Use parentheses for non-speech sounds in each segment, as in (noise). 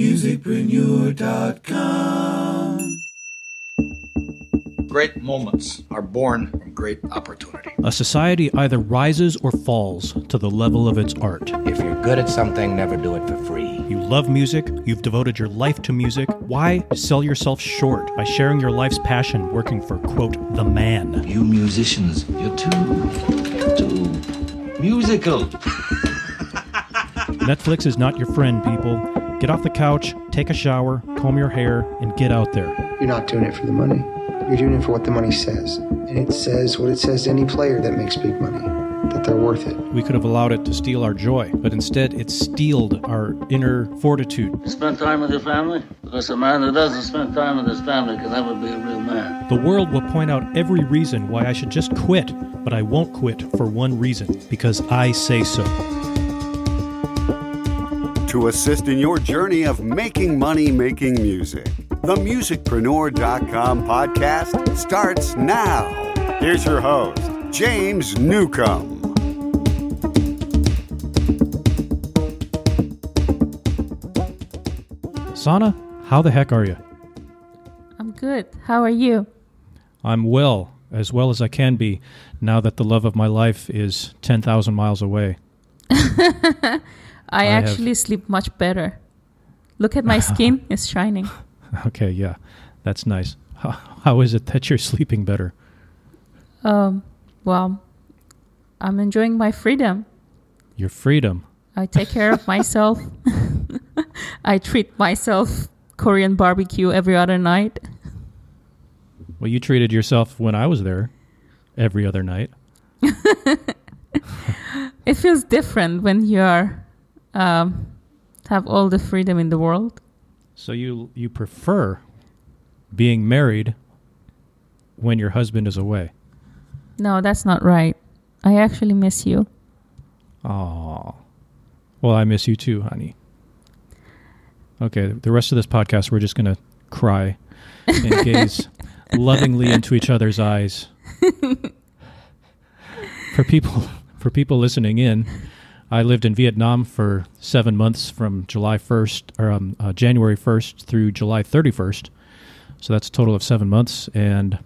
musicpreneur.com. Great moments are born from great opportunity. A society either rises or falls to the level of its art. If you're good at something, never do it for free. You love music, you've devoted your life to music. Why sell yourself short by sharing your life's passion working for, quote, the man? You musicians, you're too, too musical. (laughs) Netflix is not your friend, people. Get off the couch, take a shower, comb your hair, and get out there. You're not doing it for the money. You're doing it for what the money says. And it says what it says to any player that makes big money that they're worth it. We could have allowed it to steal our joy, but instead it steeled our inner fortitude. Spend time with your family? Because a man who doesn't spend time with his family can never be a real man. The world will point out every reason why I should just quit, but I won't quit for one reason because I say so. To assist in your journey of making money making music. The musicpreneur.com podcast starts now. Here's your host, James Newcomb. Sana, how the heck are you? I'm good. How are you? I'm well, as well as I can be, now that the love of my life is 10,000 miles away. (laughs) I, I have- actually sleep much better. Look at my (laughs) skin, it's shining. Okay, yeah, that's nice. How, how is it that you're sleeping better? Um, well, I'm enjoying my freedom. Your freedom. I take care of myself. (laughs) I treat myself Korean barbecue every other night. Well, you treated yourself when I was there every other night. (laughs) It feels different when you are um, have all the freedom in the world. So you you prefer being married when your husband is away. No, that's not right. I actually miss you. Oh. Well, I miss you too, honey. Okay, the rest of this podcast, we're just going to cry and (laughs) gaze lovingly into each other's eyes. (laughs) for people for people listening in, I lived in Vietnam for seven months from July 1st or um, uh, January 1st through July 31st. So that's a total of seven months. And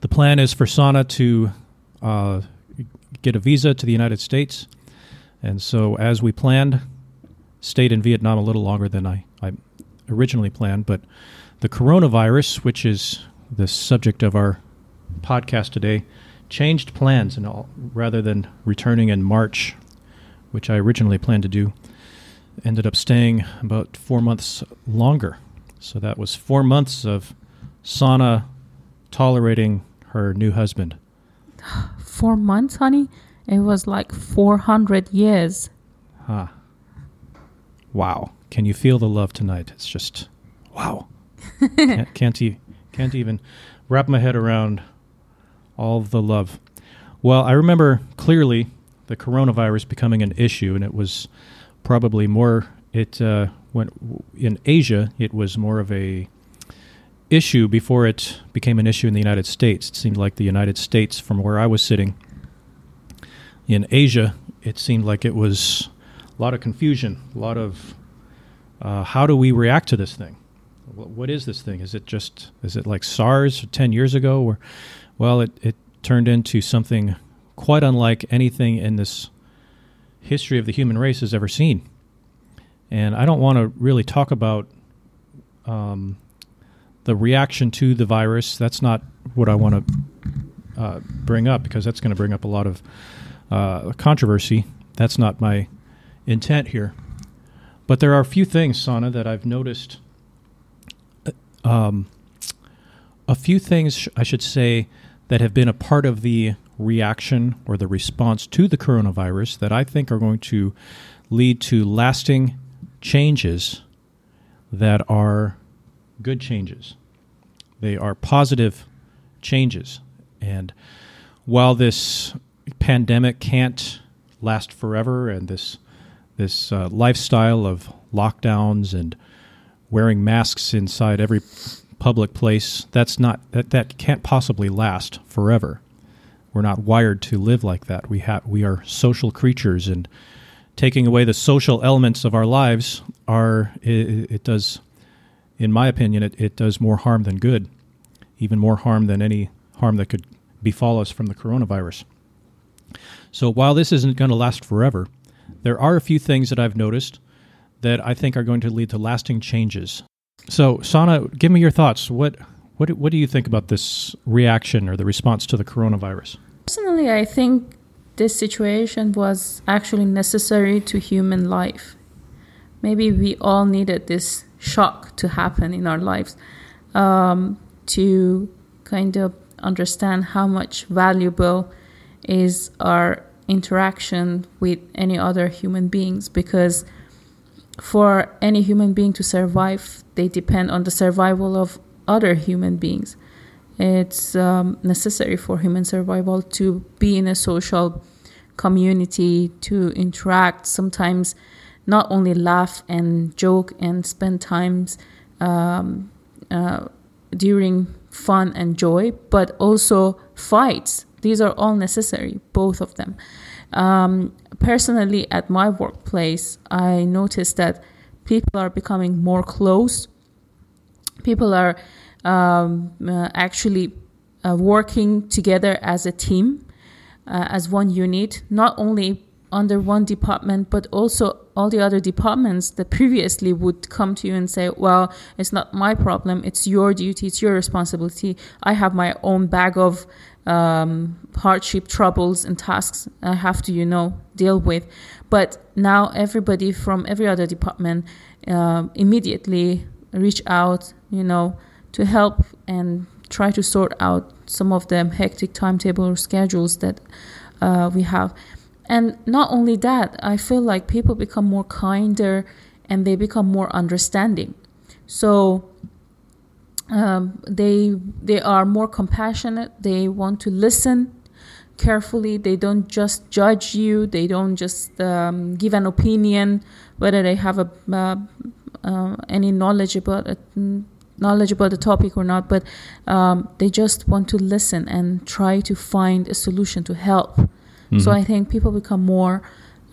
the plan is for Sana to uh, get a visa to the United States. And so, as we planned, stayed in Vietnam a little longer than I, I originally planned. But the coronavirus, which is the subject of our podcast today, changed plans and all rather than returning in March, which I originally planned to do, ended up staying about four months longer. So that was four months of Sana tolerating her new husband. (gasps) Four months, honey? It was like 400 years. Huh. Wow. Can you feel the love tonight? It's just wow. (laughs) can't, can't, e- can't even wrap my head around all the love. Well, I remember clearly the coronavirus becoming an issue, and it was probably more. It uh, went in Asia. It was more of a issue before it became an issue in the United States. It seemed like the United States, from where I was sitting in Asia, it seemed like it was a lot of confusion, a lot of uh, how do we react to this thing? What is this thing? Is it just is it like SARS ten years ago, or well, it it turned into something quite unlike anything in this history of the human race has ever seen. And I don't want to really talk about um, the reaction to the virus. That's not what I want to uh, bring up because that's going to bring up a lot of uh, controversy. That's not my intent here. But there are a few things, Sana, that I've noticed. uh, Um, a few things, sh- I should say, that have been a part of the reaction or the response to the coronavirus that I think are going to lead to lasting changes that are good changes. They are positive changes. And while this pandemic can't last forever and this this uh, lifestyle of lockdowns and wearing masks inside every public place that's not that, that can't possibly last forever we're not wired to live like that we have we are social creatures and taking away the social elements of our lives are it, it does, in my opinion, it, it does more harm than good, even more harm than any harm that could befall us from the coronavirus. So while this isn't going to last forever, there are a few things that I've noticed that I think are going to lead to lasting changes. So, Sana, give me your thoughts. What what what do you think about this reaction or the response to the coronavirus? Personally, I think this situation was actually necessary to human life. Maybe we all needed this shock to happen in our lives um, to kind of understand how much valuable is our interaction with any other human beings because for any human being to survive they depend on the survival of other human beings it's um, necessary for human survival to be in a social community to interact sometimes not only laugh and joke and spend times um, uh, during fun and joy but also fights these are all necessary, both of them. Um, personally, at my workplace, I noticed that people are becoming more close. People are um, uh, actually uh, working together as a team, uh, as one unit, not only under one department, but also all the other departments that previously would come to you and say, Well, it's not my problem, it's your duty, it's your responsibility. I have my own bag of um, hardship, troubles, and tasks I have to, you know, deal with. But now everybody from every other department uh, immediately reach out, you know, to help and try to sort out some of the hectic timetable or schedules that uh, we have. And not only that, I feel like people become more kinder and they become more understanding. So um, they they are more compassionate. They want to listen carefully. They don't just judge you. They don't just um, give an opinion whether they have a uh, uh, any knowledge about it, knowledge about the topic or not. But um, they just want to listen and try to find a solution to help. Mm-hmm. So I think people become more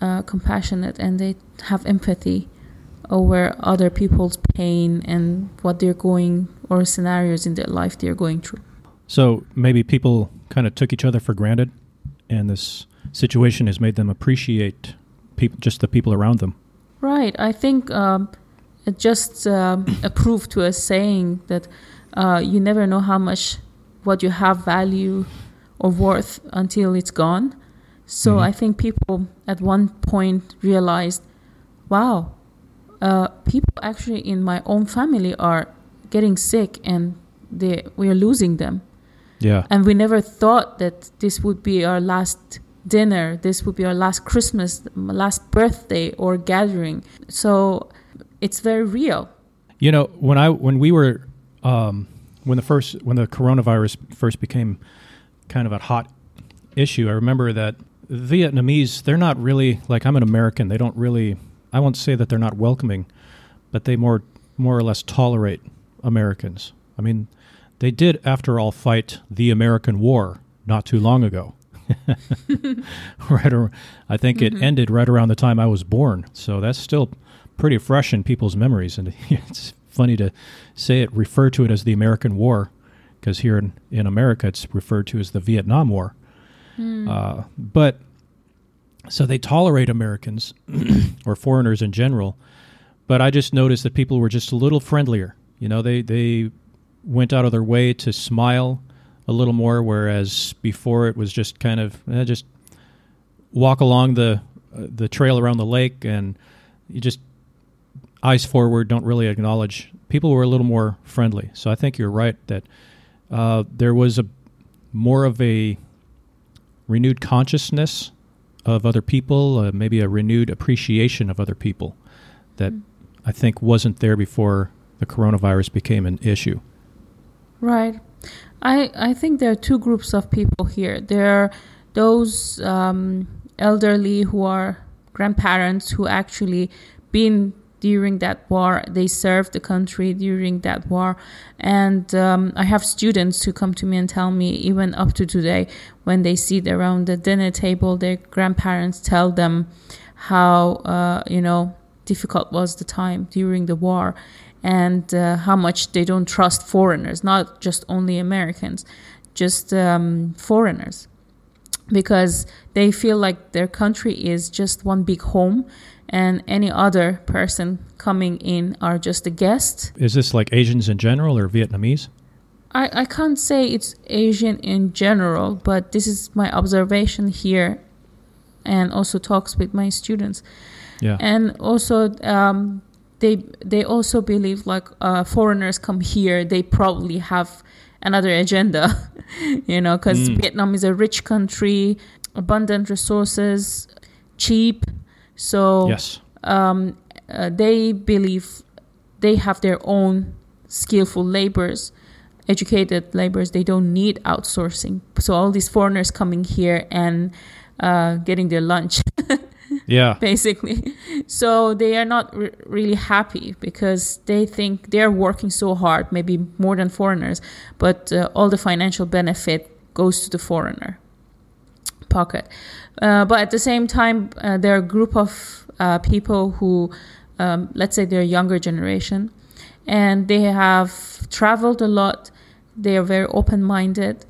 uh, compassionate and they have empathy over other people's pain and what they're going or scenarios in their life they're going through. So maybe people kind of took each other for granted, and this situation has made them appreciate people, just the people around them. Right. I think um, it just um, a proof to a saying that uh, you never know how much what you have value or worth until it's gone. So mm-hmm. I think people at one point realized, wow, uh, people actually in my own family are getting sick and they we are losing them. Yeah. And we never thought that this would be our last dinner, this would be our last Christmas, last birthday or gathering. So it's very real. You know, when I when we were um, when the first when the coronavirus first became kind of a hot issue, I remember that Vietnamese they're not really like I'm an American. They don't really I won't say that they're not welcoming, but they more more or less tolerate Americans. I mean, they did, after all, fight the American War not too long ago. (laughs) right, or, I think mm-hmm. it ended right around the time I was born, so that's still pretty fresh in people's memories. And (laughs) it's funny to say it, refer to it as the American War, because here in, in America it's referred to as the Vietnam War. Mm. Uh, but so they tolerate Americans (clears throat) or foreigners in general. But I just noticed that people were just a little friendlier. You know, they they went out of their way to smile a little more, whereas before it was just kind of eh, just walk along the uh, the trail around the lake and you just eyes forward, don't really acknowledge. People were a little more friendly. So I think you're right that uh, there was a more of a renewed consciousness of other people, uh, maybe a renewed appreciation of other people that mm. I think wasn't there before the coronavirus became an issue. Right. I I think there are two groups of people here. There are those um, elderly who are grandparents who actually been during that war. They served the country during that war. And um, I have students who come to me and tell me, even up to today, when they sit around the dinner table, their grandparents tell them how uh, you know difficult was the time during the war, and uh, how much they don't trust foreigners, not just only Americans, just um, foreigners, because they feel like their country is just one big home, and any other person coming in are just a guest. Is this like Asians in general or Vietnamese? I, I can't say it's Asian in general, but this is my observation here and also talks with my students. Yeah. And also, um, they they also believe like uh, foreigners come here, they probably have another agenda, (laughs) you know, because Mm. Vietnam is a rich country, abundant resources, cheap. So yes. um, uh, they believe they have their own skillful laborers, educated laborers. They don't need outsourcing. So all these foreigners coming here and uh, getting their lunch, (laughs) Yeah. (laughs) basically. So they are not re- really happy because they think they're working so hard, maybe more than foreigners, but uh, all the financial benefit goes to the foreigner pocket. Uh, but at the same time, uh, there are a group of uh, people who, um, let's say, they're younger generation, and they have traveled a lot. They are very open-minded.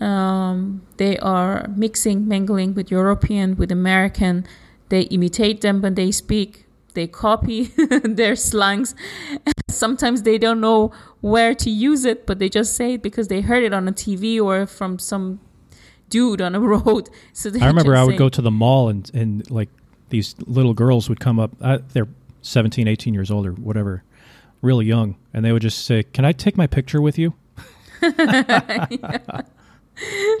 Um, they are mixing, mingling with European, with American. They imitate them when they speak. They copy (laughs) their slangs. (laughs) Sometimes they don't know where to use it, but they just say it because they heard it on a TV or from some dude on a (laughs) road. So I remember I would go to the mall and, and like these little girls would come up. They're 17, 18 years old or whatever, really young. And they would just say, Can I take my picture with you?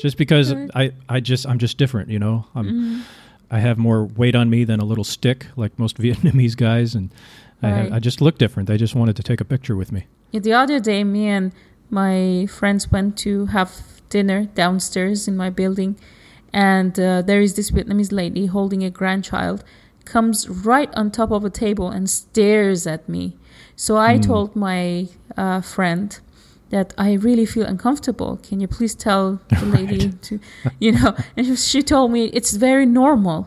just because I, I just, I'm just different, you know? I'm, Mm-hmm. I have more weight on me than a little stick like most (laughs) Vietnamese guys. And I, Right. I just look different. They just wanted to take a picture with me. Yeah, the other day, me and my friends went to have dinner downstairs in my building, and uh, there is this Vietnamese lady holding a grandchild, comes right on top of a table and stares at me. So I told my uh, friend that I really feel uncomfortable. Can you please tell the (laughs) lady to, you know? (laughs) And she, she told me it's very normal.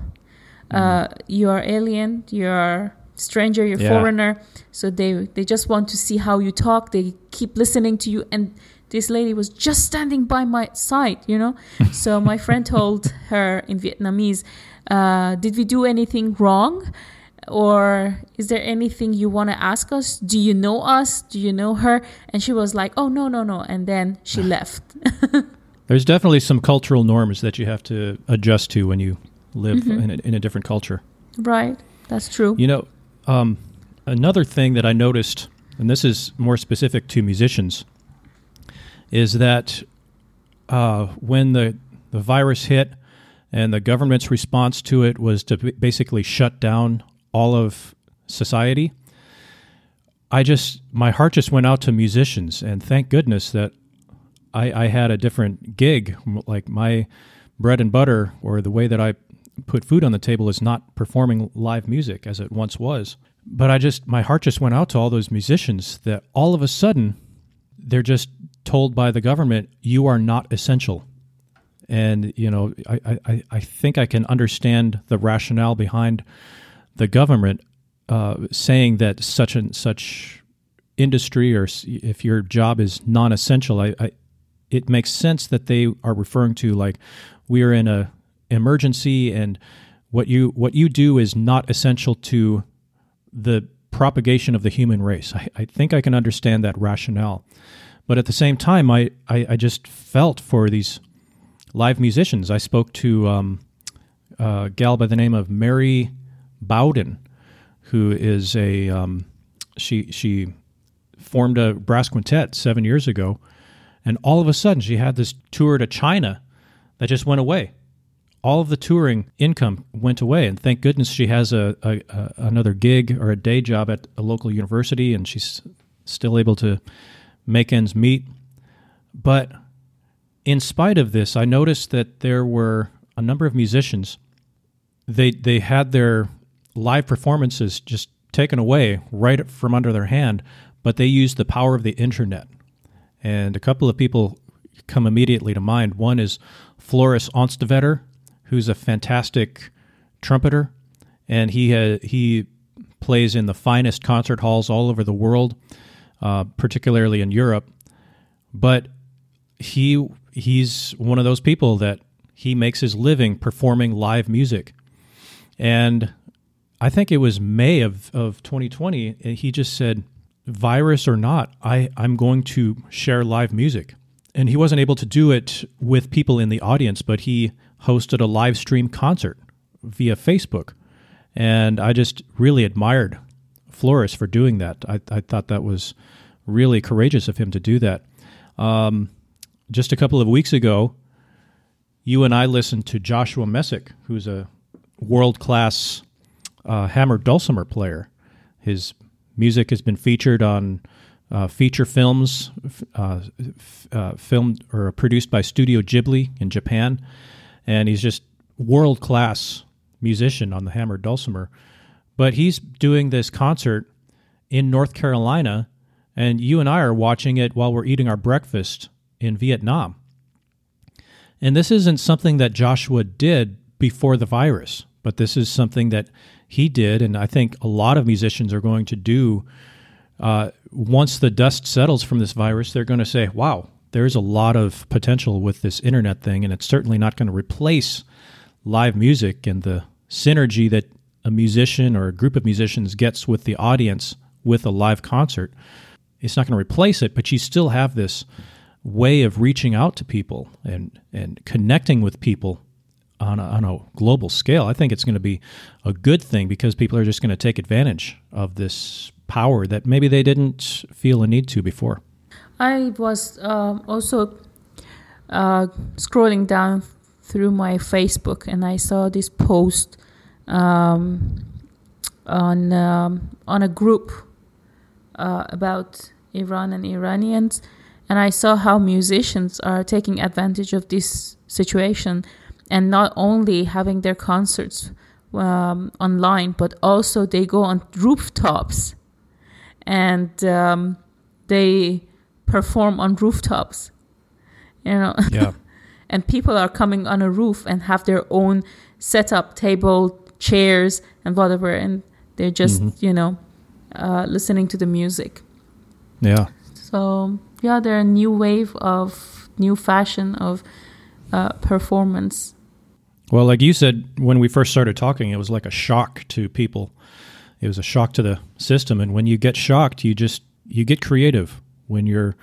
Uh, you are alien. You are stranger. You're Yeah. foreigner. So they they just want to see how you talk. They keep listening to you. And this lady was just standing by my side. You know. (laughs) so my friend told her in Vietnamese, uh, "Did we do anything wrong?" Or is there anything you want to ask us? Do you know us? Do you know her? And she was like, "Oh no, no, no!" And then she (sighs) left. (laughs) There's definitely some cultural norms that you have to adjust to when you live Mm-hmm. in, a, in a different culture. right? That's true. You know, um, another thing that I noticed, and this is more specific to musicians, is that uh, when the the virus hit and the government's response to it was to basically shut down all of society, I just my heart just went out to musicians, and thank goodness that I, I had a different gig. Like my bread and butter, or the way that I put food on the table, is not performing live music as it once was. But I just my heart just went out to all those musicians that all of a sudden they're just told by the government you are not essential. And you know, I, I- I, think I can understand the rationale behind the government uh, saying that such and such industry or if your job is non-essential, I, I it makes sense that they are referring to like we are in a emergency and what you what you do is not essential to the propagation of the human race. I, I think I can understand that rationale, but at the same time, I, I, I just felt for these live musicians. I spoke to um, a gal by the name of Mary Bowden, who is a um, she she formed a brass quintet seven years ago, and all of a sudden she had this tour to China that just went away. All of the touring income went away, and thank goodness she has a, a, a another gig or a day job at a local university, and she's still able to make ends meet. But in spite of this, I noticed that there were a number of musicians. They they had their live performances just taken away right from under their hand, but they used the power of the internet. And a couple of people come immediately to mind. One is Floris Onstwedder, who's a fantastic trumpeter, and he he plays in the finest concert halls all over the world, uh, particularly in Europe. But he he's one of those people that he makes his living performing live music, and I think it was May of of 2020. and He just said, "Virus or not, I I'm going to share live music." And he wasn't able to do it with people in the audience, but he hosted a live stream concert via Facebook. And I just really admired Floris for doing that. I, I thought that was really courageous of him to do that. Um, just a couple of weeks ago, you and I listened to Joshua Messick, who's a world class uh, hammer dulcimer player. His music has been featured on uh, feature films, uh, f- uh, filmed or produced by Studio Ghibli in Japan, and he's just world class musician on the hammer dulcimer. But he's doing this concert in North Carolina, and you and I are watching it while we're eating our breakfast in Vietnam. And this isn't something that Joshua did before the virus, but this is something that he did, and I think a lot of musicians are going to do. Uh, once the dust settles from this virus, they're going to say, wow, there's a lot of potential with this internet thing, and it's certainly not going to replace live music and the synergy that a musician or a group of musicians gets with the audience with a live concert. It's not going to replace it, but you still have this way of reaching out to people and, and connecting with people on a, on a global scale. I think it's going to be a good thing because people are just going to take advantage of this power that maybe they didn't feel a need to before. I was um, also uh, scrolling down through my Facebook and I saw this post um, on um, on a group uh, about Iran and Iranians, and I saw how musicians are taking advantage of this situation and not only having their concerts um, online, but also they go on rooftops and um, they perform on rooftops. You know, (laughs) Yeah. and people are coming on a roof and have their own setup, table, chairs, and whatever, and they're just you know uh, listening to the music. Yeah. So yeah, they're a new wave of new fashion of uh, performance. Well, like you said, when we first started talking, it was like a shock to people. It was a shock to the system, and when you get shocked, you just you get creative. When your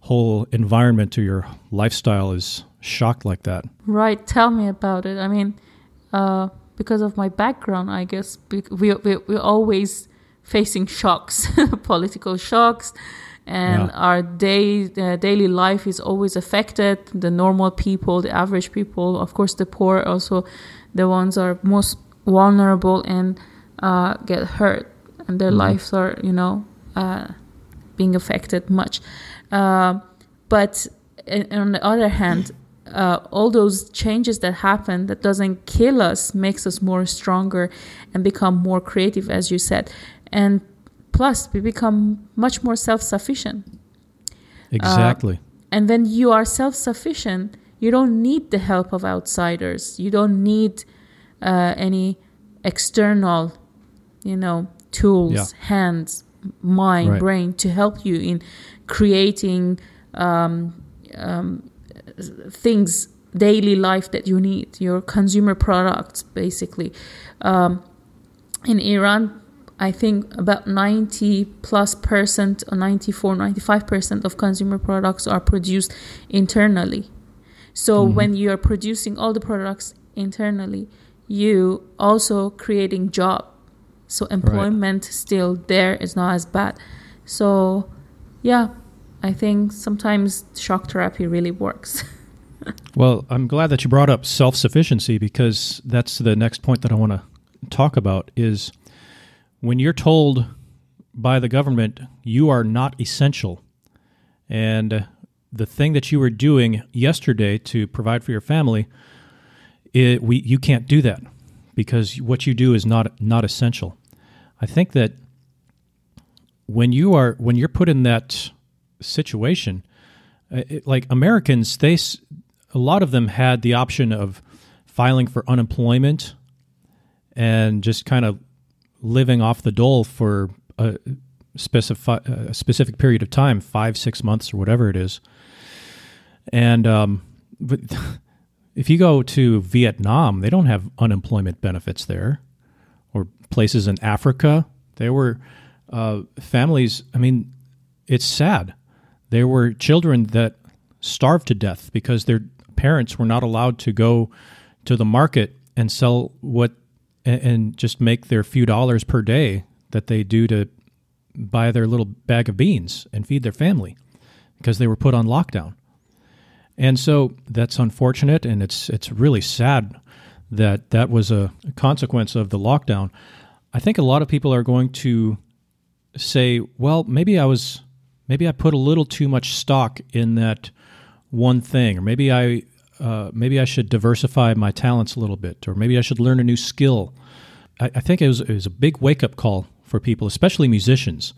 whole environment or your lifestyle is shocked like that. Right. Tell me about it. I mean, uh, because of my background, I guess we, we, we're always facing shocks, (laughs) political shocks, and Yeah. our day uh, daily life is always affected. The normal people, the average people, of course, the poor, also the ones are most vulnerable and uh, get hurt, and their lives are, you know, uh, being affected much. Uh, but on the other hand, uh, all those changes that happen that doesn't kill us makes us more stronger and become more creative, as you said, and plus we become much more self-sufficient. Exactly. And when you are self-sufficient, you don't need the help of outsiders. You don't need uh, any external, you know, tools, Yeah. hands, mind, Right. brain to help you in creating um, um, things, daily life that you need, your consumer products, basically. Um, in Iran, I think about 90 plus percent or 94, 95 percent of consumer products are produced internally. So mm-hmm. when you are producing all the products internally, you also creating job. So employment still there is not as bad. So yeah, I think sometimes shock therapy really works. (laughs) Well, I'm glad that you brought up self-sufficiency because that's the next point that I want to talk about is when you're told by the government you are not essential and the thing that you were doing yesterday to provide for your family it, we you can't do that because what you do is not not essential. I think that when you are when you're put in that situation uh, it, like Americans, they a lot of them had the option of filing for unemployment and just kind of living off the dole for a specific a specific period of time, five six months or whatever it is. And um, but (laughs) if you go to Vietnam, they don't have unemployment benefits there, or places in Africa. There were uh, families. I mean, it's sad. There were children that starved to death because their parents were not allowed to go to the market and sell what and, and just make their few dollars per day that they do to buy their little bag of beans and feed their family because they were put on lockdown. And so that's unfortunate, and it's it's really sad that that was a consequence of the lockdown. I think a lot of people are going to say, well, maybe I was maybe I put a little too much stock in that one thing, or maybe I uh, maybe I should diversify my talents a little bit, or maybe I should learn a new skill. I, I think it was, it was a big wake up call for people, especially musicians.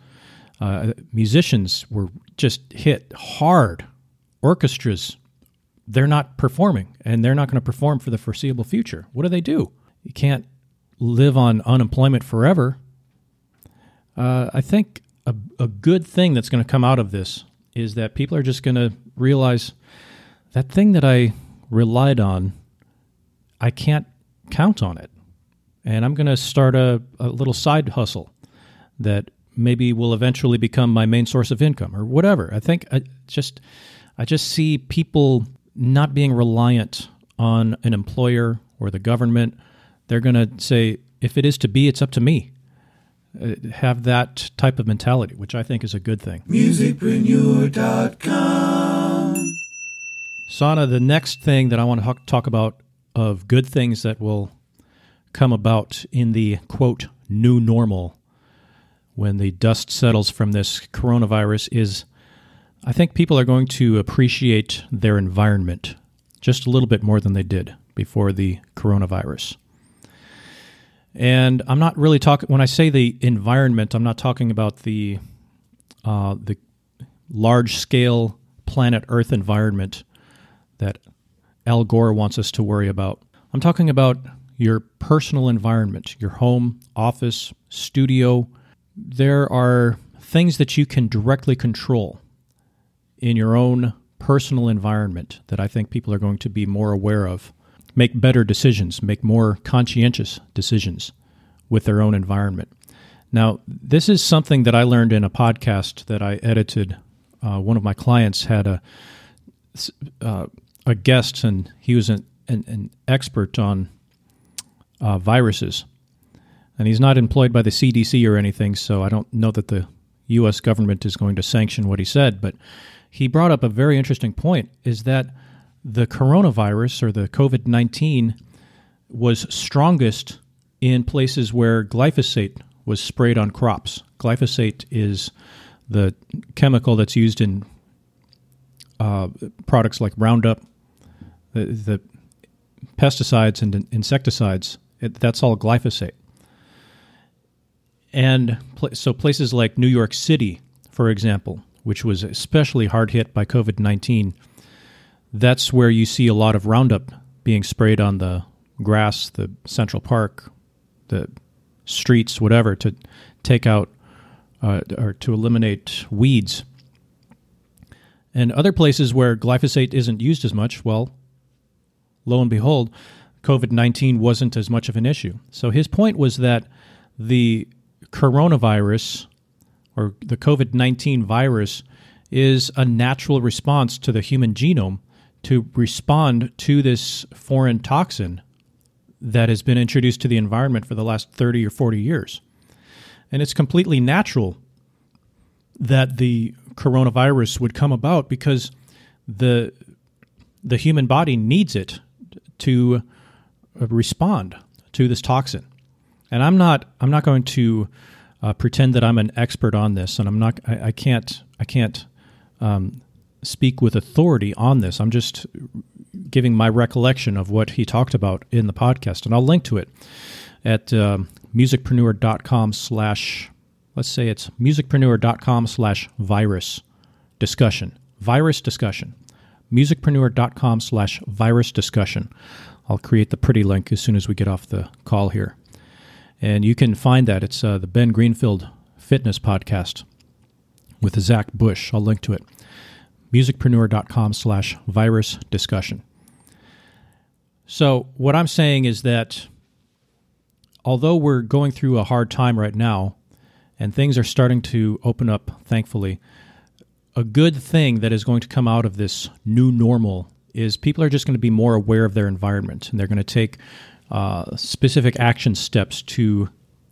Uh, musicians were just hit hard. Orchestras, they're not performing, and they're not going to perform for the foreseeable future. What do they do? You can't live on unemployment forever. Uh, I think a, a good thing that's going to come out of this is that people are just going to realize that thing that I relied on, I can't count on it. And I'm going to start a, a little side hustle that maybe will eventually become my main source of income or whatever. I think I just I just see people not being reliant on an employer or the government. They're going to say if it is to be, it's up to me. Uh, have that type of mentality, which I think is a good thing. Musicpreneur.com. Sana, the next thing that I want to talk about of good things that will come about in the quote new normal when the dust settles from this coronavirus is I think people are going to appreciate their environment just a little bit more than they did before the coronavirus. And I'm not really talking when I say the environment. I'm not talking about the uh, the large scale planet Earth environment that Al Gore wants us to worry about. I'm talking about your personal environment, your home, office, studio. There are things that you can directly control in your own personal environment that I think people are going to be more aware of make better decisions, make more conscientious decisions with their own environment. Now, this is something that I learned in a podcast that I edited. Uh, one of my clients had a uh, a guest, and he was an, an, an expert on uh, viruses. And he's not employed by the CDC or anything, so I don't know that the U.S. government is going to sanction what he said. But he brought up a very interesting point: is that the coronavirus or the COVID 19 was strongest in places where glyphosate was sprayed on crops. Glyphosate is the chemical that's used in uh, products like Roundup, the, the pesticides and insecticides. It, that's all glyphosate. And pl- so places like New York City, for example, which was especially hard hit by COVID 19 that's where you see a lot of Roundup being sprayed on the grass, the Central Park, the streets, whatever, to take out uh, or to eliminate weeds. And other places where glyphosate isn't used as much, well, lo and behold, COVID 19 wasn't as much of an issue. So his point was that the coronavirus or the COVID 19 virus is a natural response to the human genome to respond to this foreign toxin that has been introduced to the environment for the last 30 or 40 years. And it's completely natural that the coronavirus would come about because the the human body needs it to respond to this toxin. And I'm not I'm not going to uh, pretend that I'm an expert on this, and I'm not I, I can't I can't um, speak with authority on this. I'm just giving my recollection of what he talked about in the podcast, and I'll link to it at uh, musicpreneur.com slash, let's say it's musicpreneur.com slash virus discussion. Virus discussion. Musicpreneur.com slash virus discussion. I'll create the pretty link as soon as we get off the call here. And you can find that. It's uh, the Ben Greenfield Fitness Podcast with Zach Bush. I'll link to it. Musicpreneur.com slash virus discussion. So, what I'm saying is that although we're going through a hard time right now and things are starting to open up, thankfully, a good thing that is going to come out of this new normal is people are just going to be more aware of their environment and they're going to take uh, specific action steps to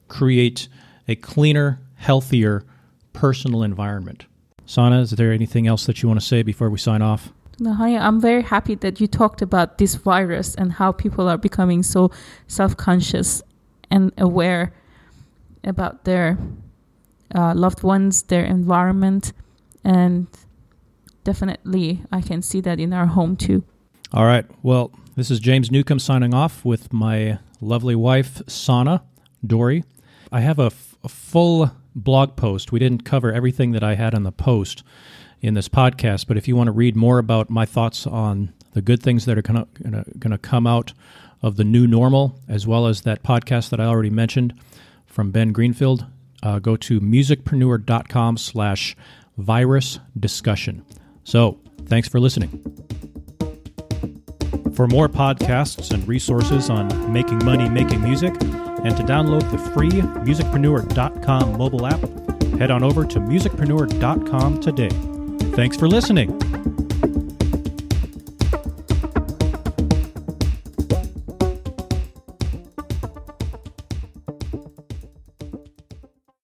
create a cleaner, healthier personal environment. Sana, is there anything else that you want to say before we sign off? Honey, I'm very happy that you talked about this virus and how people are becoming so self conscious and aware about their uh, loved ones, their environment, and definitely I can see that in our home too. All right. Well, this is James Newcomb signing off with my lovely wife, Sana Dory. I have a, f- a full blog post. We didn't cover everything that I had on the post in this podcast, but if you want to read more about my thoughts on the good things that are going to come out of the new normal, as well as that podcast that I already mentioned from Ben Greenfield, uh, go to musicpreneur.com slash virus discussion. So thanks for listening. For more podcasts and resources on making money making music, and to download the free musicpreneur.com mobile app, head on over to musicpreneur.com today. Thanks for listening.